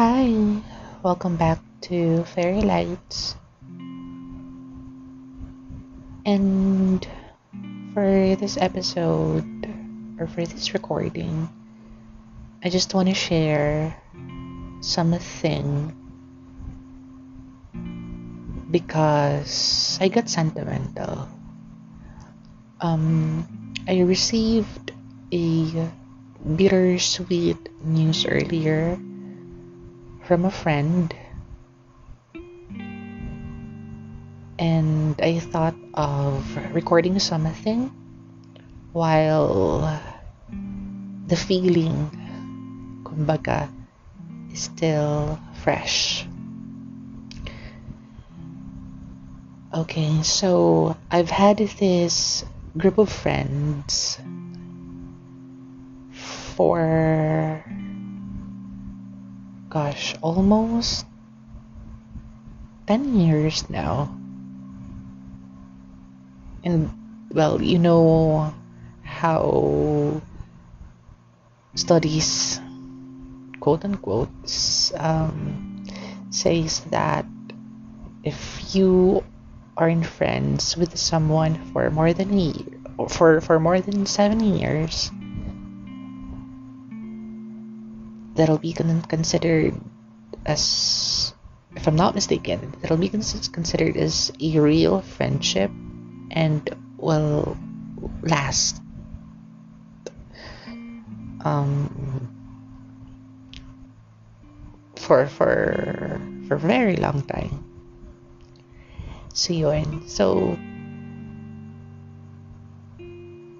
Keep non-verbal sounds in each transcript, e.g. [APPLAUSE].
Hi, welcome back to Fairy Lights. And for this episode, or for this recording, I just want to share something because I got sentimental. Um, I received a bittersweet news earlier from a friend and I thought of recording something while the feeling kumbaga is still fresh. Okay, so I've had this group of friends for gosh, almost 10 years now. And well, you know how studies, quote unquote, um, says that if you are in friends with someone for more than a year, for for more than seven years, that'll be considered as, if I'm not mistaken, that'll be considered as a real friendship and will last um, for for for a very long time. So yun. So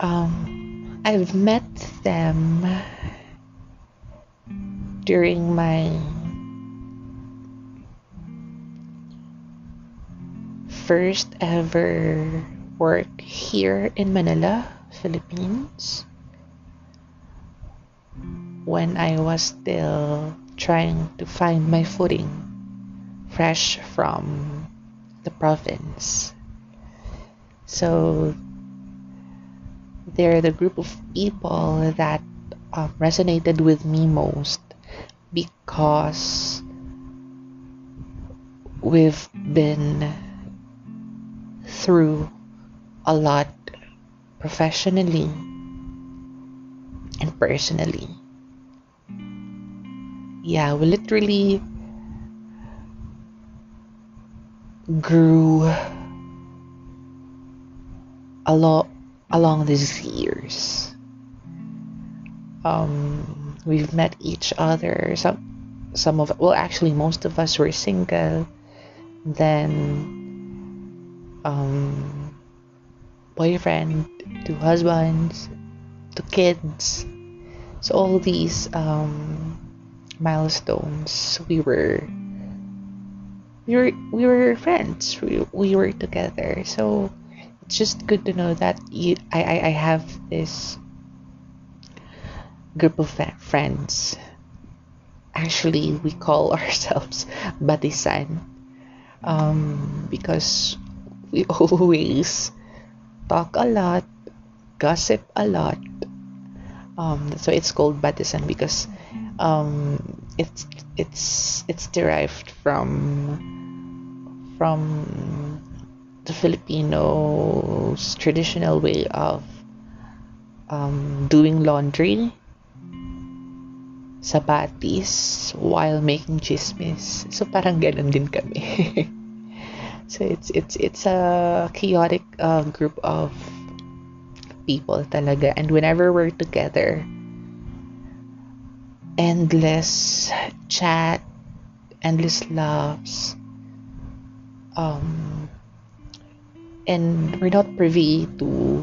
um, I've met them during my first ever work here in Manila, Philippines, when I was still trying to find my footing, fresh from the province. So they're the group of people that um, resonated with me most because we've been through a lot professionally and personally. Yeah, we literally grew a lot along these years. Um, we've met each other. Some, some of well, actually, most of us were single. Then, um, boyfriend to husbands to kids. So all these um, milestones, we were we were we were friends. We, we were together. So it's just good to know that you I I, I have this group of friends. Actually, we call [LAUGHS] ourselves Batisan um, because we [LAUGHS] always talk a lot, gossip a lot. Um, so it's called Batisan because um, it's it's it's derived from from the Filipinos' traditional way of um, doing laundry sa batis while making chismis. So parang ganun din kami. [LAUGHS] so it's it's it's a chaotic uh, group of people talaga and whenever we're together endless chat endless laughs um and we're not privy to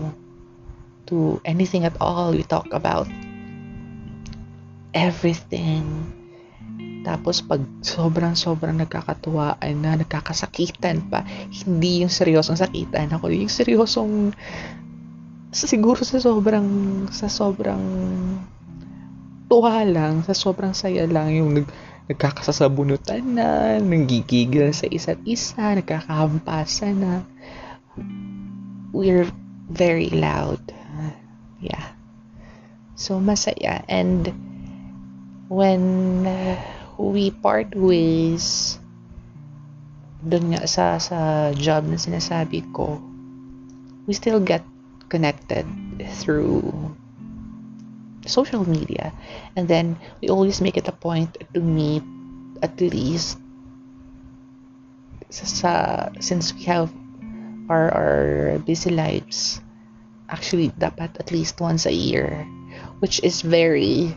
to anything at all we talk about everything. Tapos pag sobrang-sobrang nagkakatuwaan na, nagkakasakitan pa, hindi yung seryosong sakitan ako, yung seryosong siguro sa sobrang sa sobrang tuwa lang, sa sobrang saya lang yung nag, nagkakasasabunutan na, nanggigigil sa isa't isa, nagkakahampasan na. We're very loud. Yeah. So masaya and when uh, we part ways doon nga sa, sa job na sinasabi ko, we still get connected through social media. And then we always make it a point to meet at least sa, since we have our, our busy lives, actually dapat at least once a year, which is very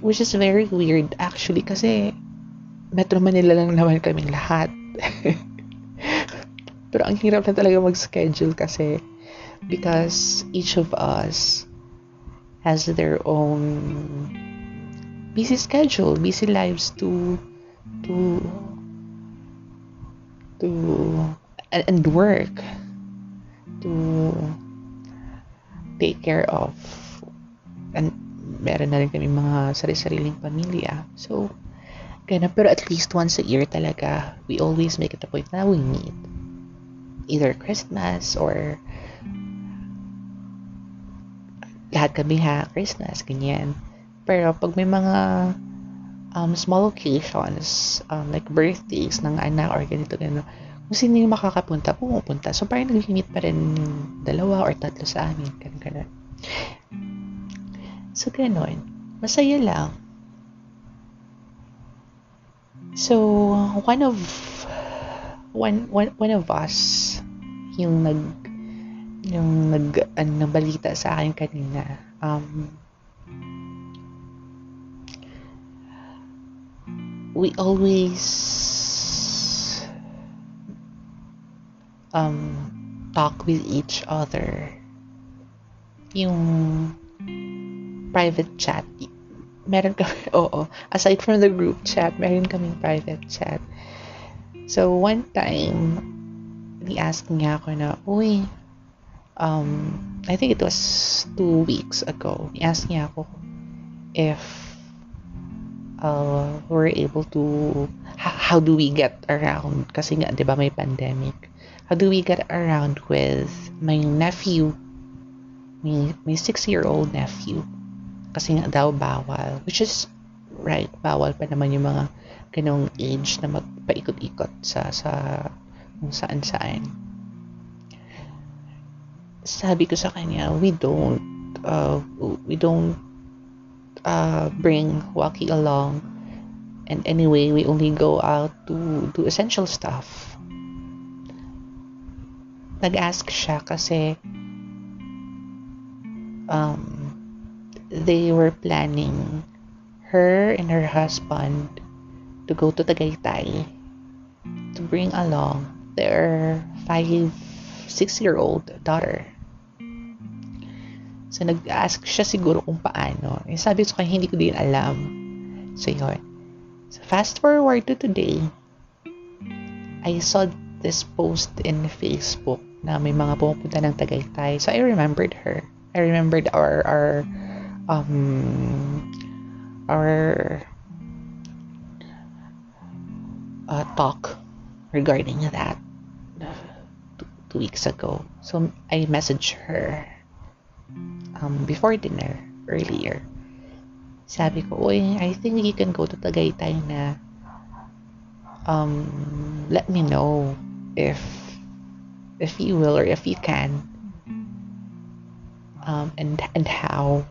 which is very weird actually kasi Metro Manila lang naman kaming lahat. [LAUGHS] Pero ang hirap na talaga mag-schedule kasi because each of us has their own busy schedule, busy lives to to to and work to take care of and meron na rin kami mga sarili-sariling pamilya. So, Ganun. Pero at least once a year talaga, we always make it a point na we meet. Either Christmas or lahat kami ha, Christmas, ganyan. Pero pag may mga um, small occasions, um, like birthdays ng anak or ganito, ganito, kung sino yung makakapunta, pumupunta. So, parang nag-meet pa rin dalawa or tatlo sa amin. Ganun, ganun. So, ganun. Masaya lang. So, one of one one one of us yung nag yung nag ano, balita sa akin kanina um we always um talk with each other yung private chat. Meron kami, [LAUGHS] oo, aside from the group chat, meron kaming private chat. So, one time, ni-ask niya ako na, uy, um, I think it was two weeks ago, ni-ask niya ako if uh, we're able to, how do we get around, kasi nga, di ba, may pandemic, how do we get around with my nephew, my, my six-year-old nephew, kasi nga daw bawal. Which is right, bawal pa naman yung mga ganong age na magpaikot-ikot sa sa kung saan saan. Sabi ko sa kanya, we don't uh, we don't uh, bring Waki along and anyway, we only go out to do essential stuff. Nag-ask siya kasi um, they were planning her and her husband to go to Tagaytay to bring along their five, six-year-old daughter. So, nag-ask siya siguro kung paano. Eh, sabi ko kaya hindi ko din alam. So, yun. So, fast forward to today, I saw this post in Facebook na may mga pumupunta ng Tagaytay. So, I remembered her. I remembered our, our um, our uh, talk regarding that two, two weeks ago. So I messaged her um, before dinner earlier. Sabi ko, Uy, I think you can go to Tagaytay na. Um, let me know if if you will or if you can. Um, and and how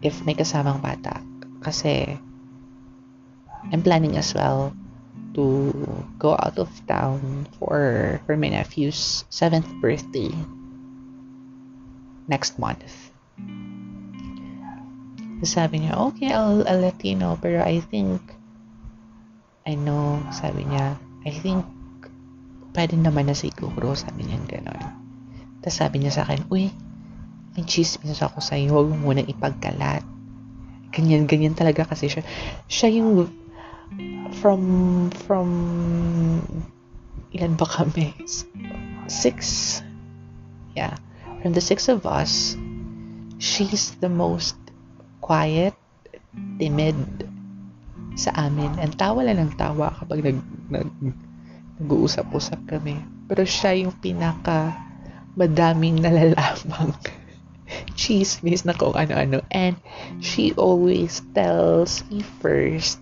if may kasamang bata. Kasi, I'm planning as well to go out of town for, for my nephew's 7th birthday next month. Sabi niya, okay, I'll, I'll let you know. Pero I think, I know, sabi niya, I think, pwede naman na siguro, sabi niya gano'n. Tapos sabi niya sa akin, uy, may chismis ako sa'yo, huwag mo munang ipagkalat. Ganyan, ganyan talaga kasi siya. Siya yung from, from, ilan ba kami? Six. Yeah. From the six of us, she's the most quiet, timid sa amin. And tawa lang ng tawa kapag nag, nag, nag-uusap-usap kami. Pero siya yung pinaka madaming nalalamang chismis na kung ano-ano. And she always tells me first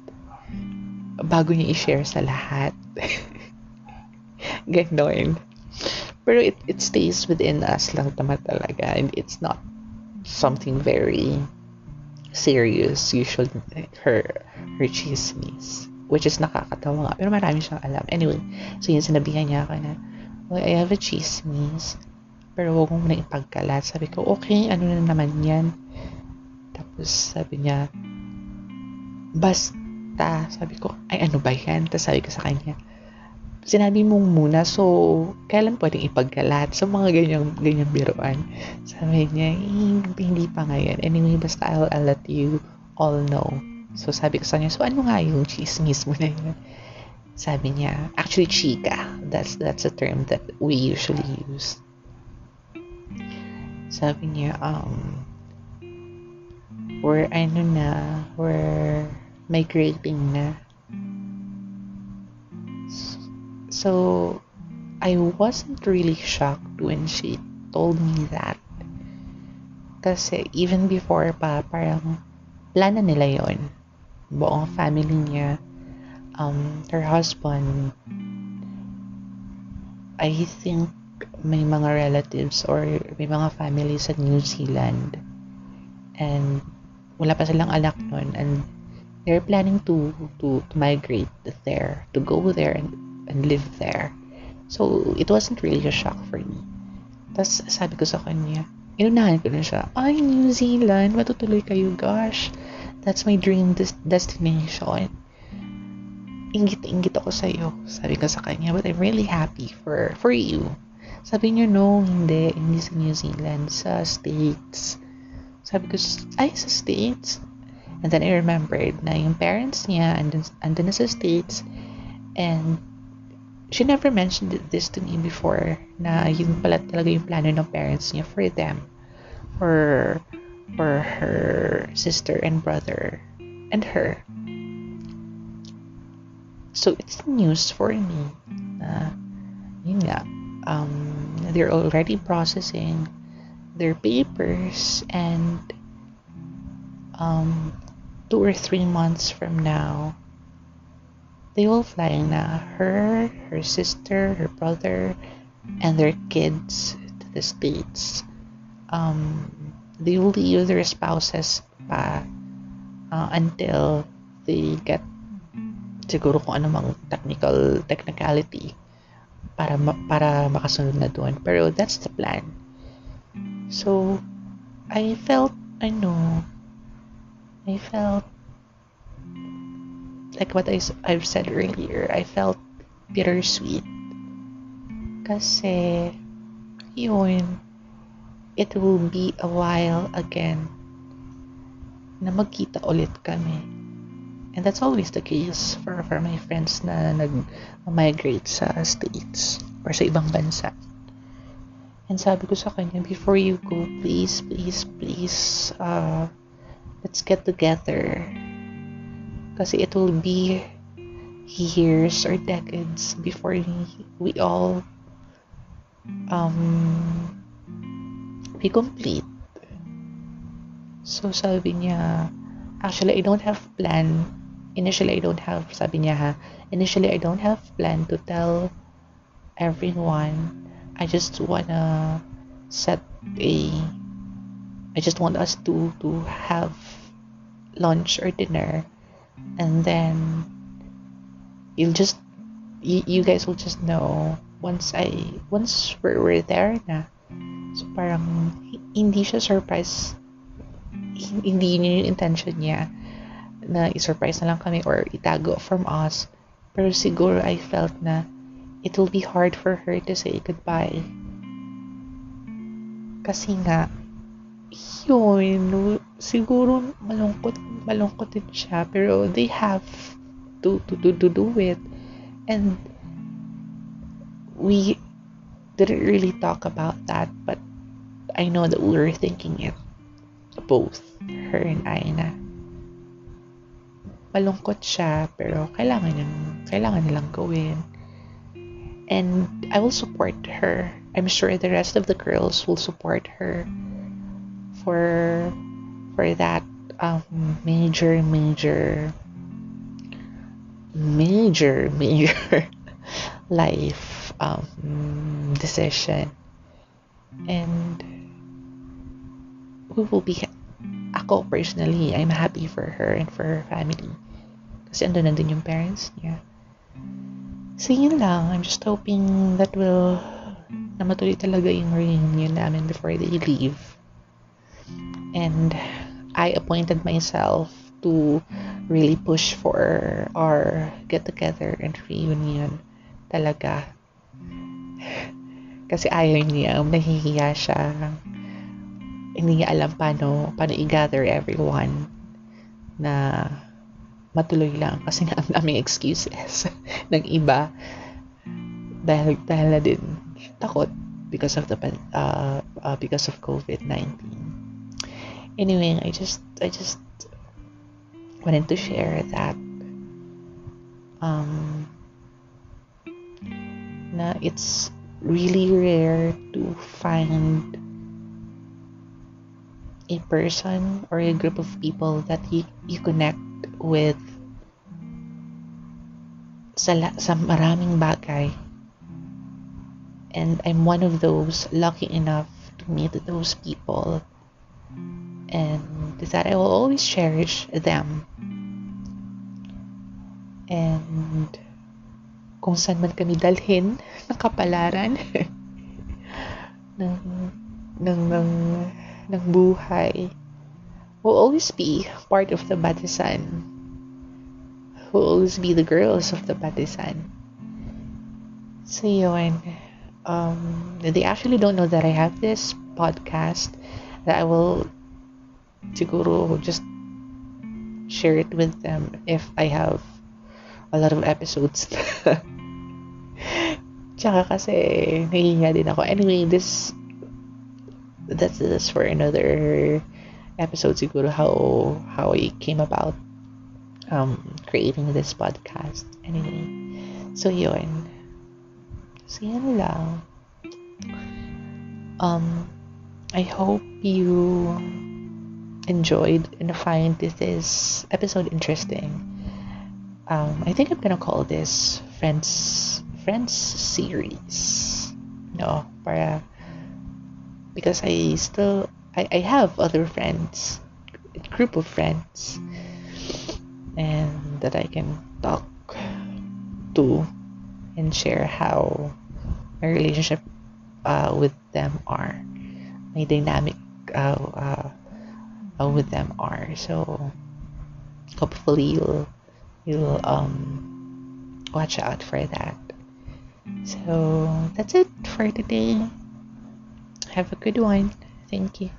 bago niya i-share sa lahat. [LAUGHS] Ganon. Pero it, it stays within us lang naman talaga. And it's not something very serious usually her her chismis which is nakakatawa nga pero marami siyang alam anyway so yun sinabihan niya ako na well, I have a chismis pero huwag mo na ipagkalat sabi ko okay ano na naman yan tapos sabi niya basta sabi ko ay ano ba yan tapos sabi ko sa kanya sinabi mo muna, so, kailan pwedeng ipagkalat? So, mga ganyang, ganyang biruan. Sabi niya, eh, hindi pa ngayon. Anyway, basta I'll, I'll let you all know. So, sabi ko sa niya, so, ano nga yung chismis mo na yun? Sabi niya, actually, chika. That's, that's a term that we usually use. Sabi niya, um, we're, ano na, we're migrating na So, I wasn't really shocked when she told me that. Kasi even before pa, parang plana nila yon Buong family niya, um, her husband, I think may mga relatives or may mga family sa New Zealand. And wala pa silang anak nun. And they're planning to, to, to migrate there, to go there and and live there. So, it wasn't really a shock for me. Tapos, sabi ko sa kanya, inunahan ko na siya, ay, New Zealand, matutuloy kayo, gosh. That's my dream des- destination. Ingit-ingit ako sa iyo. Sabi ko sa kanya, but I'm really happy for for you. Sabi niya, no, hindi. Hindi sa New Zealand, sa States. Sabi ko, ay, sa States? And then I remembered na yung parents niya andun, andun na sa States and she never mentioned this to me before na yun pala talaga yung plano ng parents niya for them for for her sister and brother and her so it's news for me na yun nga um, they're already processing their papers and um, two or three months from now they will fly na her, her sister, her brother, and their kids to the States. Um, they will leave their spouses pa uh, until they get siguro kung ano mang technical technicality para ma- para makasunod na doon. Pero that's the plan. So, I felt, I know, I felt like what I, I've said earlier, I felt bittersweet. Kasi, yun, it will be a while again na magkita ulit kami. And that's always the case for, for my friends na nag-migrate sa States or sa ibang bansa. And sabi ko sa kanya, before you go, please, please, please, uh, let's get together Kasi it will be years or decades before we all um, be complete. So sabi niya, actually I don't have plan. Initially I don't have, sabi niya ha, initially I don't have plan to tell everyone. I just wanna set a, I just want us to, to have lunch or dinner. And then you'll just you, you guys will just know once I once we're, we're there na. So parang hindi siya surprise. Hindi yun yung intention niya na i-surprise na lang kami or itago from us. Pero siguro I felt na it will be hard for her to say goodbye. Kasi nga yun siguro malungkot malungkot din siya pero they have to to to, to do it. And we didn't really talk about that but I know that we were thinking it both her and I na malungkot siya pero kailangan yun kailangan nilang gawin. And I will support her. I'm sure the rest of the girls will support her for for that um, major major major major [LAUGHS] life um, decision. And we will be ako personally I'm happy for her and for her family. Kasi ando na din yung parents niya. So yun lang. I'm just hoping that will na matuloy talaga yung reunion namin before they leave. And I appointed myself to really push for our get together and reunion talaga. Kasi ayaw niya, nahihiya siya. Hindi niya alam paano, paano i-gather everyone na matuloy lang? Kasi nga ang daming excuses [LAUGHS] ng iba. Dahil dahil na din takot because of the uh, uh because of COVID-19. Anyway, I just I just wanted to share that um, na it's really rare to find a person or a group of people that you, you connect with sa, sa maraming bagay. And I'm one of those lucky enough to meet those people and that I will always cherish them. And kung saan man kami dalhin [LAUGHS] ng kapalaran [LAUGHS] ng, ng, ng, ng buhay will always be part of the Batisan. Will always be the girls of the Batisan. So yun, um, they actually don't know that I have this podcast that I will siguro just share it with them if I have a lot of episodes. [LAUGHS] Tsaka kasi nahihiya din ako. Anyway, this that's this for another episode to siguro how how I came about um creating this podcast. Anyway, so yun. So yun lang. Um I hope you enjoyed and find this episode interesting. Um, I think I'm gonna call this Friends Friends series. No, para because I still I, I have other friends, a group of friends, and that I can talk to and share how my relationship uh, with them are, my dynamic uh, uh, uh, with them are. So hopefully you'll you'll um watch out for that. So that's it for today. Have a good one. Thank you.